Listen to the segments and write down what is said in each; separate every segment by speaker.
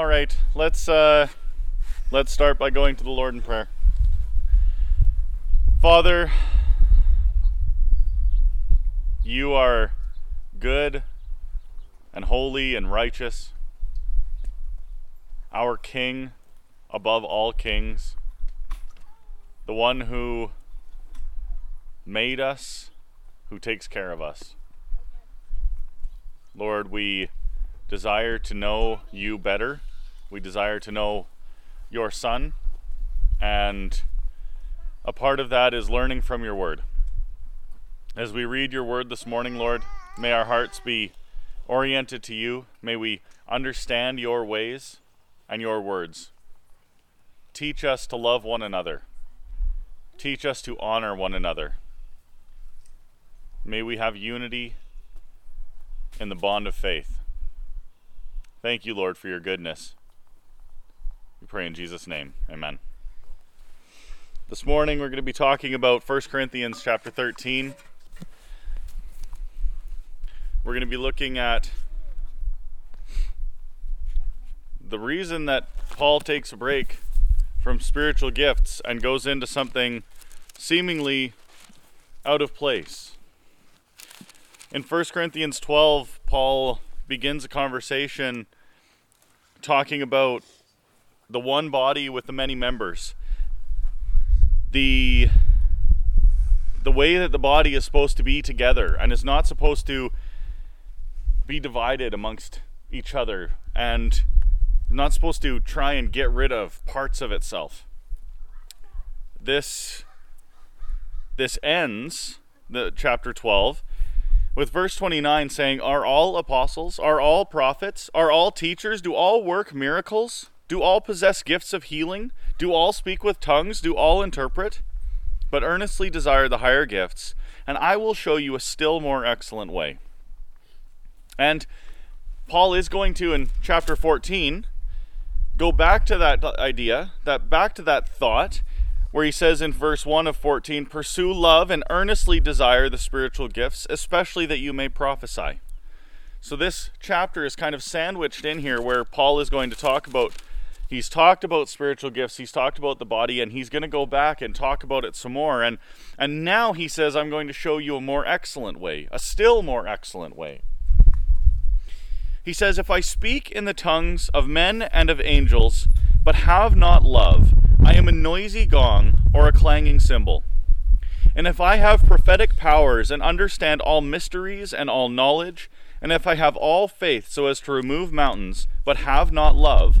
Speaker 1: All right, let's uh, let's start by going to the Lord in prayer. Father, you are good and holy and righteous, our King above all kings, the one who made us, who takes care of us. Lord, we desire to know you better. We desire to know your Son. And a part of that is learning from your word. As we read your word this morning, Lord, may our hearts be oriented to you. May we understand your ways and your words. Teach us to love one another. Teach us to honor one another. May we have unity in the bond of faith. Thank you, Lord, for your goodness. We pray in Jesus' name. Amen. This morning we're going to be talking about 1 Corinthians chapter 13. We're going to be looking at the reason that Paul takes a break from spiritual gifts and goes into something seemingly out of place. In 1 Corinthians 12, Paul begins a conversation talking about the one body with the many members. The the way that the body is supposed to be together and is not supposed to be divided amongst each other and not supposed to try and get rid of parts of itself. This this ends the chapter 12 with verse 29 saying, Are all apostles? Are all prophets? Are all teachers? Do all work miracles? Do all possess gifts of healing? Do all speak with tongues? Do all interpret? But earnestly desire the higher gifts, and I will show you a still more excellent way. And Paul is going to, in chapter 14, go back to that idea, that back to that thought, where he says in verse 1 of 14, Pursue love and earnestly desire the spiritual gifts, especially that you may prophesy. So this chapter is kind of sandwiched in here where Paul is going to talk about he's talked about spiritual gifts, he's talked about the body and he's going to go back and talk about it some more and and now he says I'm going to show you a more excellent way, a still more excellent way. He says if I speak in the tongues of men and of angels but have not love, I am a noisy gong or a clanging cymbal. And if I have prophetic powers and understand all mysteries and all knowledge, and if I have all faith so as to remove mountains, but have not love,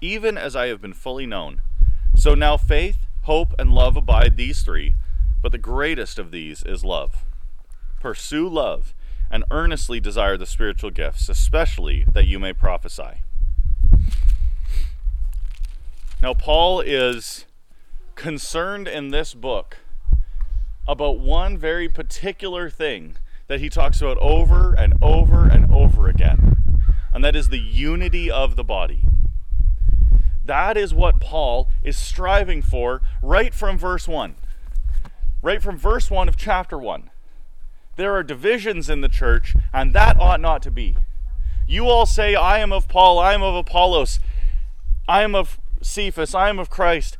Speaker 1: even as I have been fully known. So now faith, hope, and love abide these three, but the greatest of these is love. Pursue love, and earnestly desire the spiritual gifts, especially that you may prophesy. Now, Paul is concerned in this book about one very particular thing that he talks about over and over and over again, and that is the unity of the body. That is what Paul is striving for right from verse 1. Right from verse 1 of chapter 1. There are divisions in the church, and that ought not to be. You all say, I am of Paul, I am of Apollos, I am of Cephas, I am of Christ.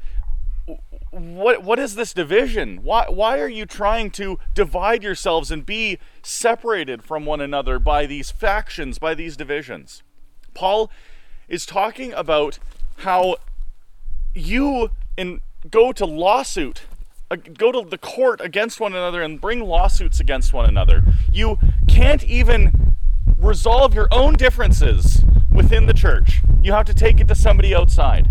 Speaker 1: What, what is this division? Why, why are you trying to divide yourselves and be separated from one another by these factions, by these divisions? Paul is talking about how you in go to lawsuit uh, go to the court against one another and bring lawsuits against one another. You can't even resolve your own differences within the church. You have to take it to somebody outside.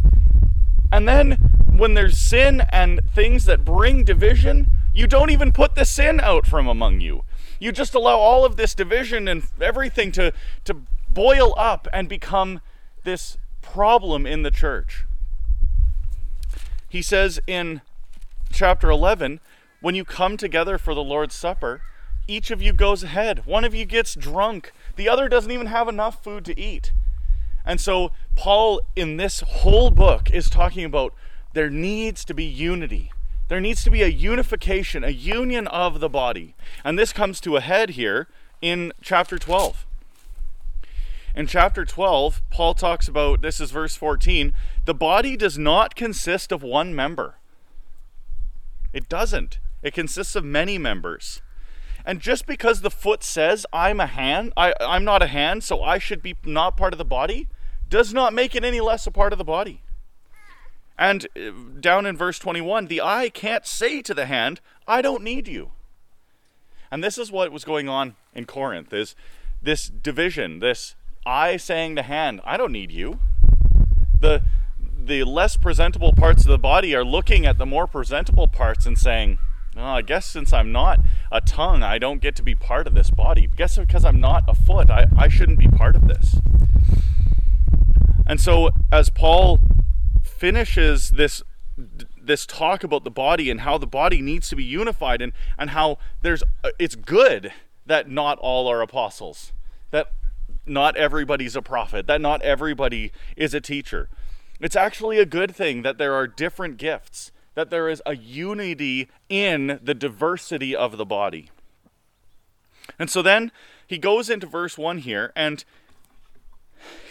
Speaker 1: And then when there's sin and things that bring division, you don't even put the sin out from among you. You just allow all of this division and everything to, to boil up and become this problem in the church. He says in chapter 11 when you come together for the Lord's Supper, each of you goes ahead. One of you gets drunk, the other doesn't even have enough food to eat. And so, Paul, in this whole book, is talking about there needs to be unity. There needs to be a unification, a union of the body. And this comes to a head here in chapter 12. In chapter 12, Paul talks about this is verse 14 the body does not consist of one member. It doesn't. It consists of many members. And just because the foot says I'm a hand, I, I'm not a hand, so I should be not part of the body, does not make it any less a part of the body. And uh, down in verse 21, the eye can't say to the hand, I don't need you. And this is what was going on in Corinth is this division, this eye saying to hand, I don't need you. The the less presentable parts of the body are looking at the more presentable parts and saying, oh, I guess since I'm not a tongue, I don't get to be part of this body. I guess because I'm not a foot, I, I shouldn't be part of this. And so, as Paul finishes this this talk about the body and how the body needs to be unified and, and how there's it's good that not all are apostles that not everybody's a prophet that not everybody is a teacher it's actually a good thing that there are different gifts, that there is a unity in the diversity of the body. And so then he goes into verse 1 here and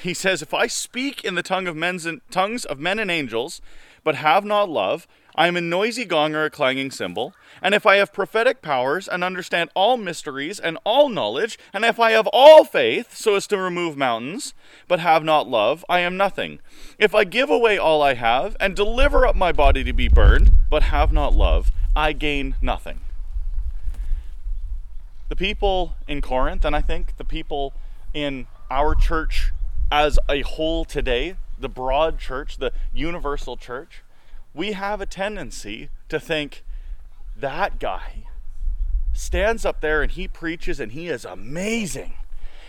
Speaker 1: he says, If I speak in the tongue of men's and, tongues of men and angels, but have not love, I am a noisy gong or a clanging cymbal. And if I have prophetic powers and understand all mysteries and all knowledge, and if I have all faith so as to remove mountains, but have not love, I am nothing. If I give away all I have and deliver up my body to be burned, but have not love, I gain nothing. The people in Corinth, and I think the people in our church as a whole today, the broad church, the universal church, we have a tendency to think that guy stands up there and he preaches and he is amazing.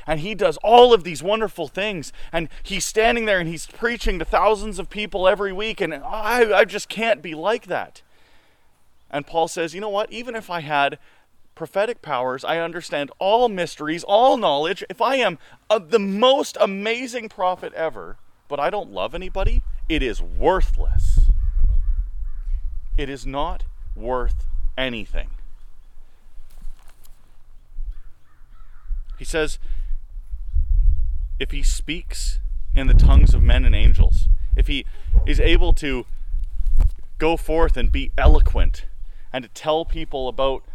Speaker 1: And he does all of these wonderful things. And he's standing there and he's preaching to thousands of people every week. And I, I just can't be like that. And Paul says, you know what? Even if I had prophetic powers, I understand all mysteries, all knowledge. If I am a, the most amazing prophet ever, but I don't love anybody, it is worthless it is not worth anything. He says, if he speaks in the tongues of men and angels, if he is able to go forth and be eloquent and to tell people about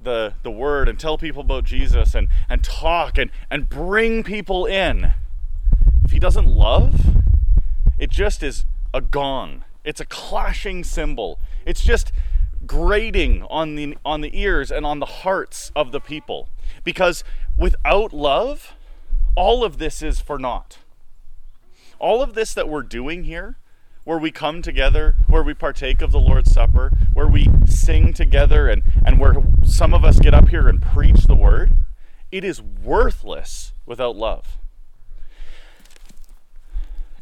Speaker 1: the, the word and tell people about Jesus and, and talk and, and bring people in, if he doesn't love, it just is a gong. It's a clashing cymbal. It's just grating on the on the ears and on the hearts of the people. Because without love, all of this is for naught. All of this that we're doing here, where we come together, where we partake of the Lord's Supper, where we sing together and, and where some of us get up here and preach the word, it is worthless without love.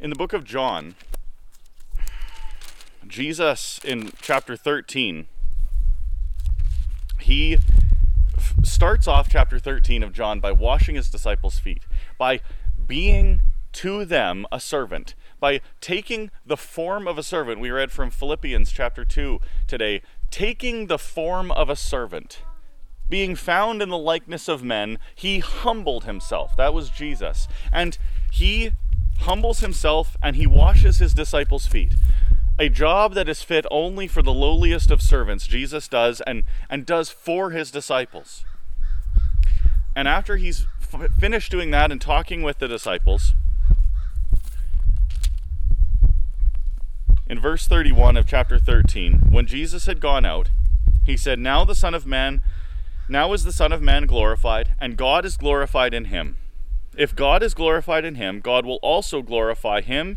Speaker 1: In the book of John, Jesus in chapter 13, he f- starts off chapter 13 of John by washing his disciples' feet, by being to them a servant, by taking the form of a servant. We read from Philippians chapter 2 today, taking the form of a servant. Being found in the likeness of men, he humbled himself. That was Jesus. And he humbles himself and he washes his disciples' feet a job that is fit only for the lowliest of servants, Jesus does and, and does for his disciples. And after he's f- finished doing that and talking with the disciples, in verse 31 of chapter 13, when Jesus had gone out, he said, Now the Son of Man, now is the Son of Man glorified, and God is glorified in him. If God is glorified in him, God will also glorify him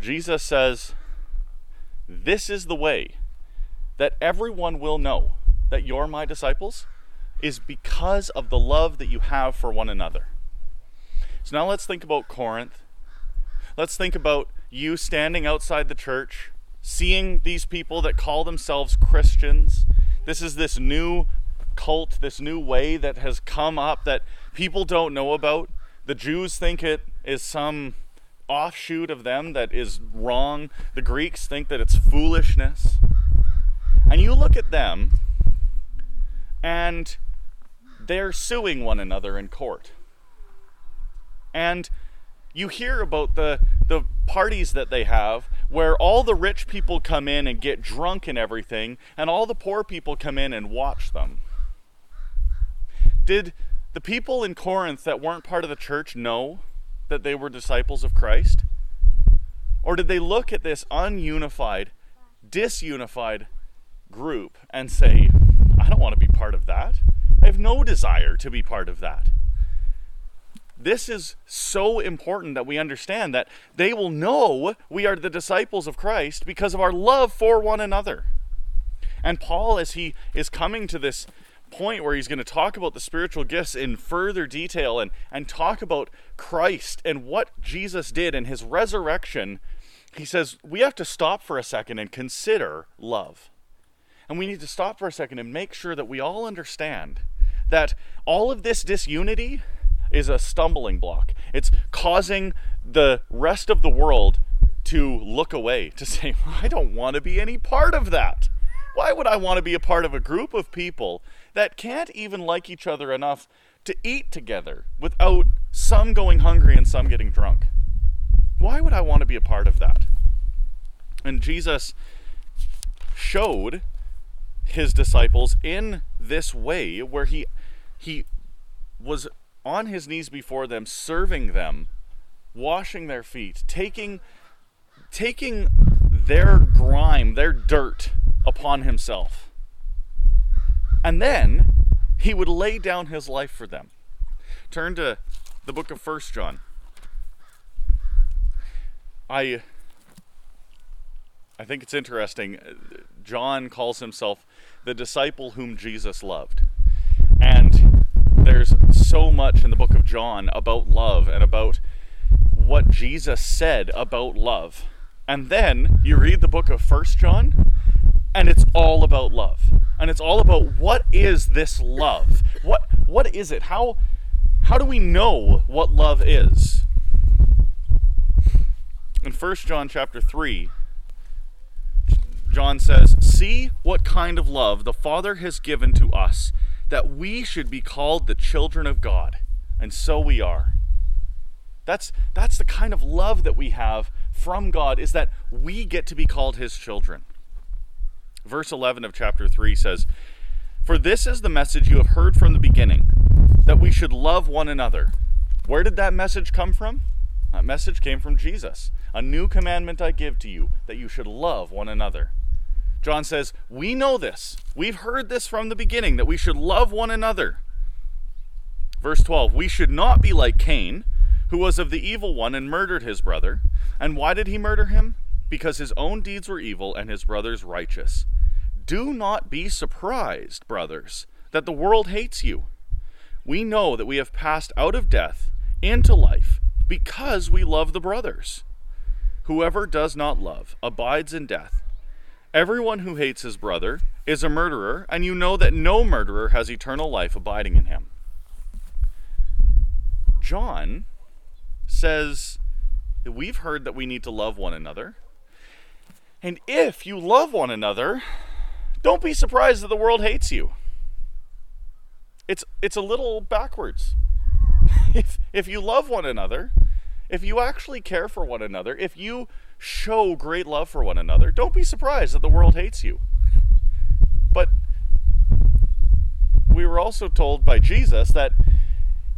Speaker 1: Jesus says, This is the way that everyone will know that you're my disciples is because of the love that you have for one another. So now let's think about Corinth. Let's think about you standing outside the church, seeing these people that call themselves Christians. This is this new cult, this new way that has come up that people don't know about. The Jews think it is some offshoot of them that is wrong. The Greeks think that it's foolishness. And you look at them, and they're suing one another in court. And you hear about the the parties that they have where all the rich people come in and get drunk and everything and all the poor people come in and watch them. Did the people in Corinth that weren't part of the church know that they were disciples of Christ? Or did they look at this ununified, disunified group and say, I don't want to be part of that? I have no desire to be part of that. This is so important that we understand that they will know we are the disciples of Christ because of our love for one another. And Paul, as he is coming to this point where he's going to talk about the spiritual gifts in further detail and, and talk about Christ and what Jesus did and his resurrection, he says we have to stop for a second and consider love. And we need to stop for a second and make sure that we all understand that all of this disunity is a stumbling block. It's causing the rest of the world to look away, to say, I don't want to be any part of that. Why would I want to be a part of a group of people that can't even like each other enough to eat together without some going hungry and some getting drunk? Why would I want to be a part of that? And Jesus showed his disciples in this way where he he was on his knees before them serving them washing their feet taking taking their grime their dirt upon himself and then he would lay down his life for them turn to the book of first john i i think it's interesting john calls himself the disciple whom Jesus loved. And there's so much in the book of John about love and about what Jesus said about love. And then you read the book of First John, and it's all about love. And it's all about what is this love? What what is it? How how do we know what love is? In First John chapter 3, John says, See what kind of love the Father has given to us, that we should be called the children of God. And so we are. That's, that's the kind of love that we have from God, is that we get to be called his children. Verse 11 of chapter 3 says, For this is the message you have heard from the beginning, that we should love one another. Where did that message come from? That message came from Jesus. A new commandment I give to you, that you should love one another. John says, We know this. We've heard this from the beginning, that we should love one another. Verse 12, We should not be like Cain, who was of the evil one and murdered his brother. And why did he murder him? Because his own deeds were evil and his brother's righteous. Do not be surprised, brothers, that the world hates you. We know that we have passed out of death into life because we love the brothers. Whoever does not love abides in death. Everyone who hates his brother is a murderer, and you know that no murderer has eternal life abiding in him. John says that we've heard that we need to love one another. And if you love one another, don't be surprised that the world hates you. It's it's a little backwards. if if you love one another, if you actually care for one another, if you show great love for one another, don't be surprised that the world hates you. But we were also told by Jesus that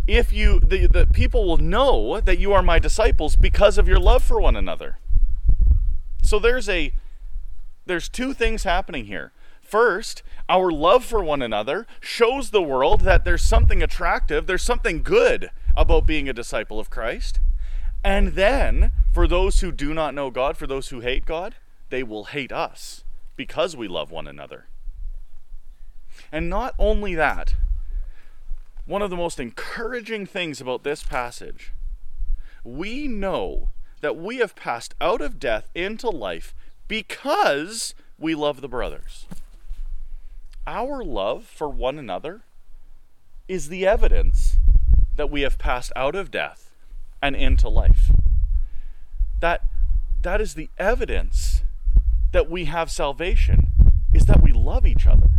Speaker 1: if you the, the people will know that you are my disciples because of your love for one another. So there's a there's two things happening here. First, our love for one another shows the world that there's something attractive, there's something good about being a disciple of Christ. And then, for those who do not know God, for those who hate God, they will hate us because we love one another. And not only that, one of the most encouraging things about this passage, we know that we have passed out of death into life because we love the brothers. Our love for one another is the evidence that we have passed out of death and into life. That that is the evidence that we have salvation is that we love each other.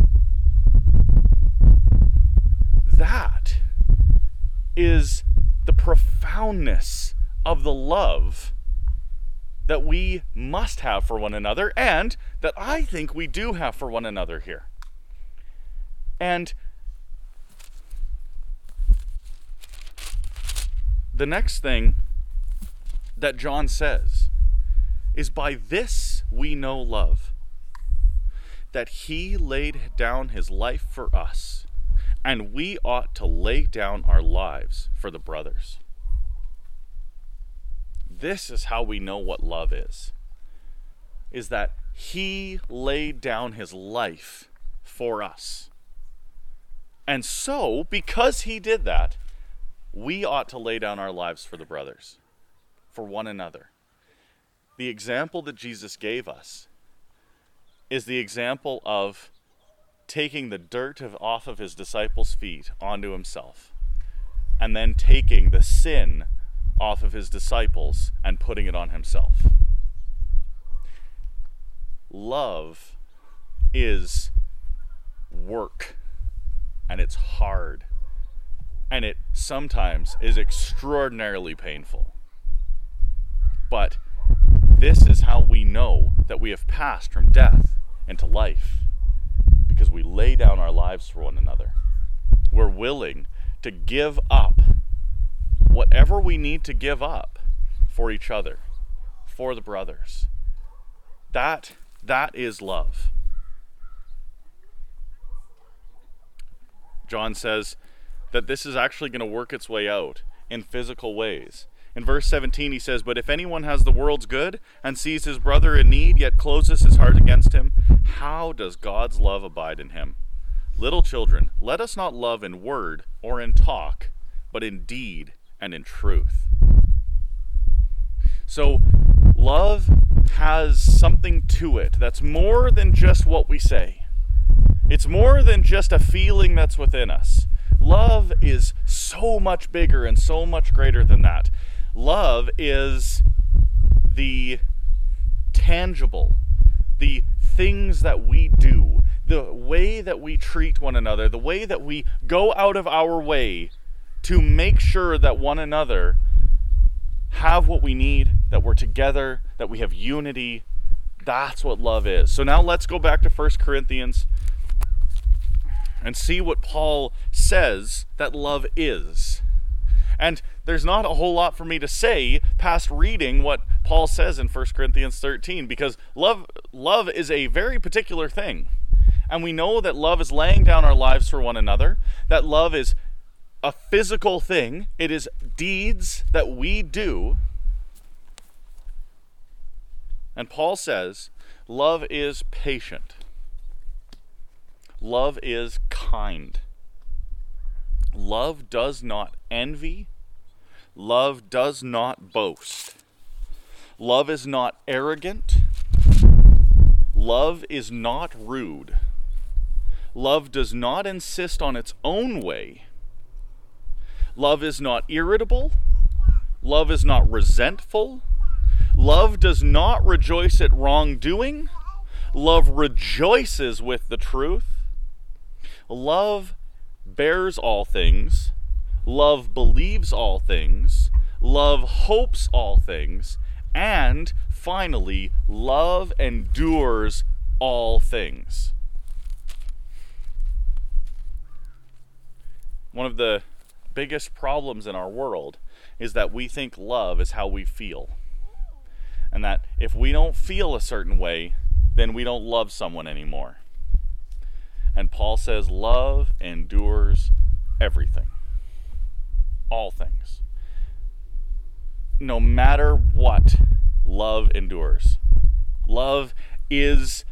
Speaker 1: That is the profoundness of the love that we must have for one another and that I think we do have for one another here. And the next thing that John says is by this we know love, that he laid down his life for us, and we ought to lay down our lives for the brothers. This is how we know what love is. Is that he laid down his life for us. And so, because he did that, we ought to lay down our lives for the brothers, for one another. The example that Jesus gave us is the example of taking the dirt of, off of his disciples' feet onto himself, and then taking the sin off of his disciples and putting it on himself. Love is work and it's hard. And it sometimes is extraordinarily painful. But this is how we know that we have passed from death into life because we lay down our lives for one another. We're willing to give up whatever we need to give up for each other, for the brothers. That that is love. John says that this is actually going to work its way out in physical ways. In verse 17, he says, But if anyone has the world's good and sees his brother in need, yet closes his heart against him, how does God's love abide in him? Little children, let us not love in word or in talk, but in deed and in truth. So, love has something to it that's more than just what we say. It's more than just a feeling that's within us. Love is so much bigger and so much greater than that. Love is the tangible, the things that we do, the way that we treat one another, the way that we go out of our way to make sure that one another have what we need, that we're together, that we have unity. That's what love is. So now let's go back to 1 Corinthians and see what Paul says that love is. And there's not a whole lot for me to say past reading what Paul says in 1 Corinthians 13 because love love is a very particular thing. And we know that love is laying down our lives for one another, that love is a physical thing, it is deeds that we do. And Paul says, love is patient. Love is kind. Love does not envy. Love does not boast. Love is not arrogant. Love is not rude. Love does not insist on its own way. Love is not irritable. Love is not resentful. Love does not rejoice at wrongdoing. Love rejoices with the truth. Love bears all things. Love believes all things. Love hopes all things. And finally, love endures all things. One of the biggest problems in our world is that we think love is how we feel. And that if we don't feel a certain way, then we don't love someone anymore. And Paul says, Love endures everything, all things. No matter what, love endures. Love is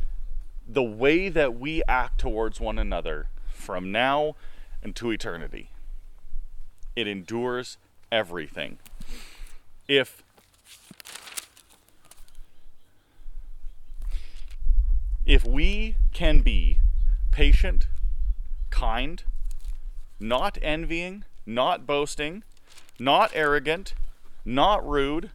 Speaker 1: the way that we act towards one another from now into eternity. It endures everything. If if we can be patient, kind, not envying, not boasting, not arrogant, not rude,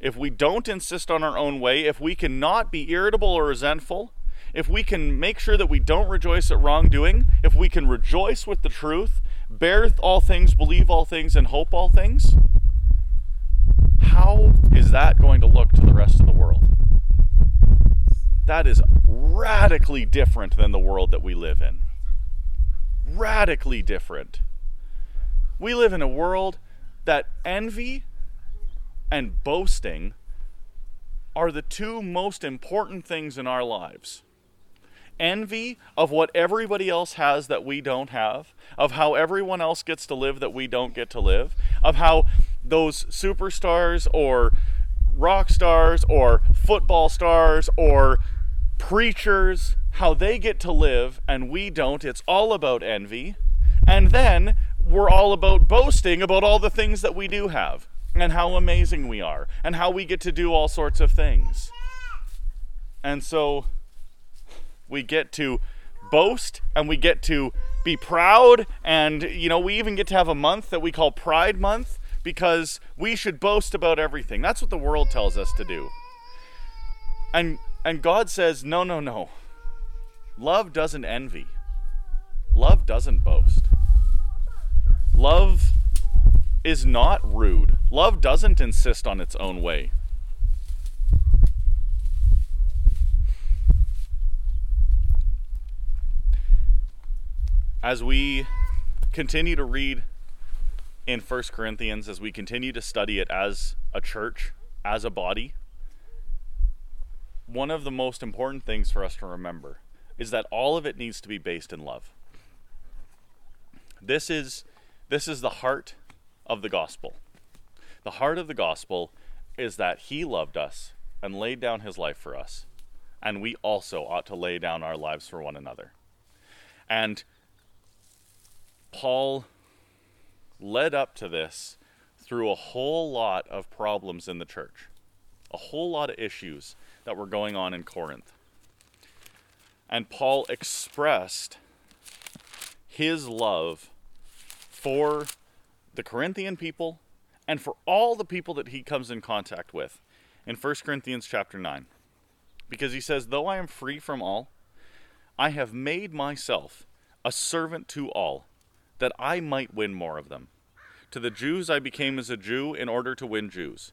Speaker 1: if we don't insist on our own way, if we cannot be irritable or resentful, if we can make sure that we don't rejoice at wrongdoing, if we can rejoice with the truth, bear all things, believe all things, and hope all things, how is that going to look to the rest of the world? That is radically different than the world that we live in. Radically different. We live in a world that envy and boasting are the two most important things in our lives envy of what everybody else has that we don't have, of how everyone else gets to live that we don't get to live, of how those superstars or rock stars or football stars or preachers, how they get to live and we don't. It's all about envy. And then we're all about boasting about all the things that we do have and how amazing we are and how we get to do all sorts of things. And so we get to boast and we get to be proud and you know we even get to have a month that we call pride month because we should boast about everything that's what the world tells us to do and and god says no no no. Love doesn't envy. Love doesn't boast. Love is not rude. Love doesn't insist on its own way. As we continue to read in First Corinthians, as we continue to study it as a church, as a body, one of the most important things for us to remember is that all of it needs to be based in love. This is this is the heart of the gospel. The heart of the gospel is that he loved us and laid down his life for us. And we also ought to lay down our lives for one another. And Paul led up to this through a whole lot of problems in the church, a whole lot of issues that were going on in Corinth. And Paul expressed his love for the Corinthian people and for all the people that he comes in contact with in 1 Corinthians chapter 9. Because he says, Though I am free from all, I have made myself a servant to all that I might win more of them. To the Jews I became as a Jew in order to win Jews.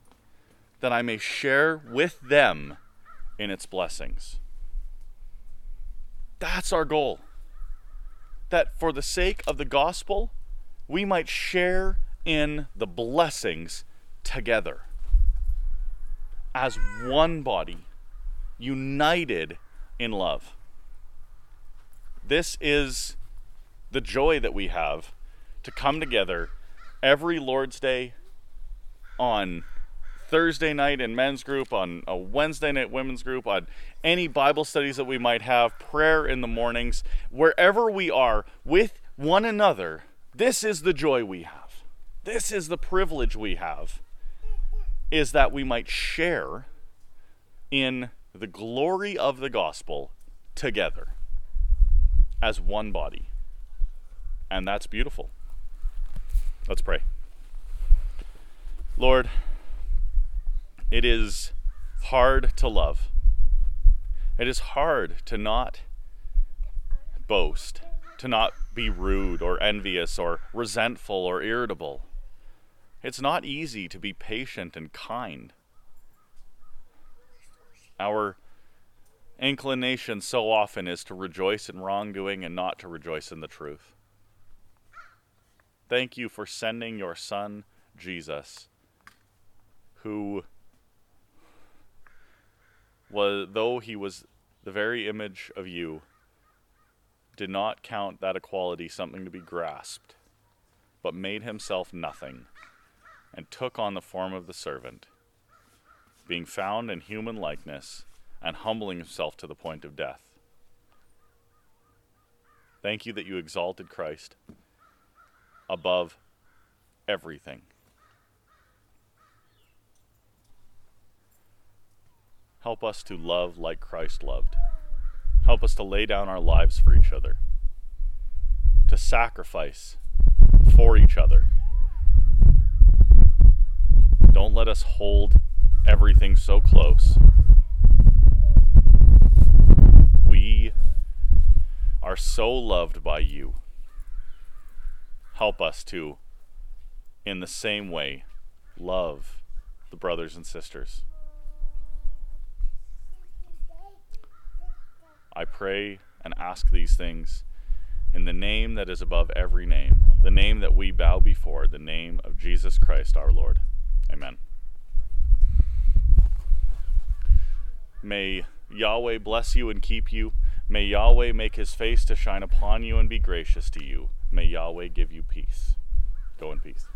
Speaker 1: that I may share with them in its blessings. That's our goal. That for the sake of the gospel, we might share in the blessings together as one body, united in love. This is the joy that we have to come together every Lord's Day on Thursday night in men's group, on a Wednesday night women's group, on any Bible studies that we might have, prayer in the mornings, wherever we are with one another, this is the joy we have. This is the privilege we have, is that we might share in the glory of the gospel together as one body. And that's beautiful. Let's pray. Lord, it is hard to love. It is hard to not boast, to not be rude or envious or resentful or irritable. It's not easy to be patient and kind. Our inclination so often is to rejoice in wrongdoing and not to rejoice in the truth. Thank you for sending your Son, Jesus, who was, though he was the very image of you, did not count that equality something to be grasped, but made himself nothing, and took on the form of the servant, being found in human likeness, and humbling himself to the point of death. Thank you that you exalted Christ above everything. Help us to love like Christ loved. Help us to lay down our lives for each other, to sacrifice for each other. Don't let us hold everything so close. We are so loved by you. Help us to, in the same way, love the brothers and sisters. I pray and ask these things in the name that is above every name, the name that we bow before, the name of Jesus Christ our Lord. Amen. May Yahweh bless you and keep you. May Yahweh make his face to shine upon you and be gracious to you. May Yahweh give you peace. Go in peace.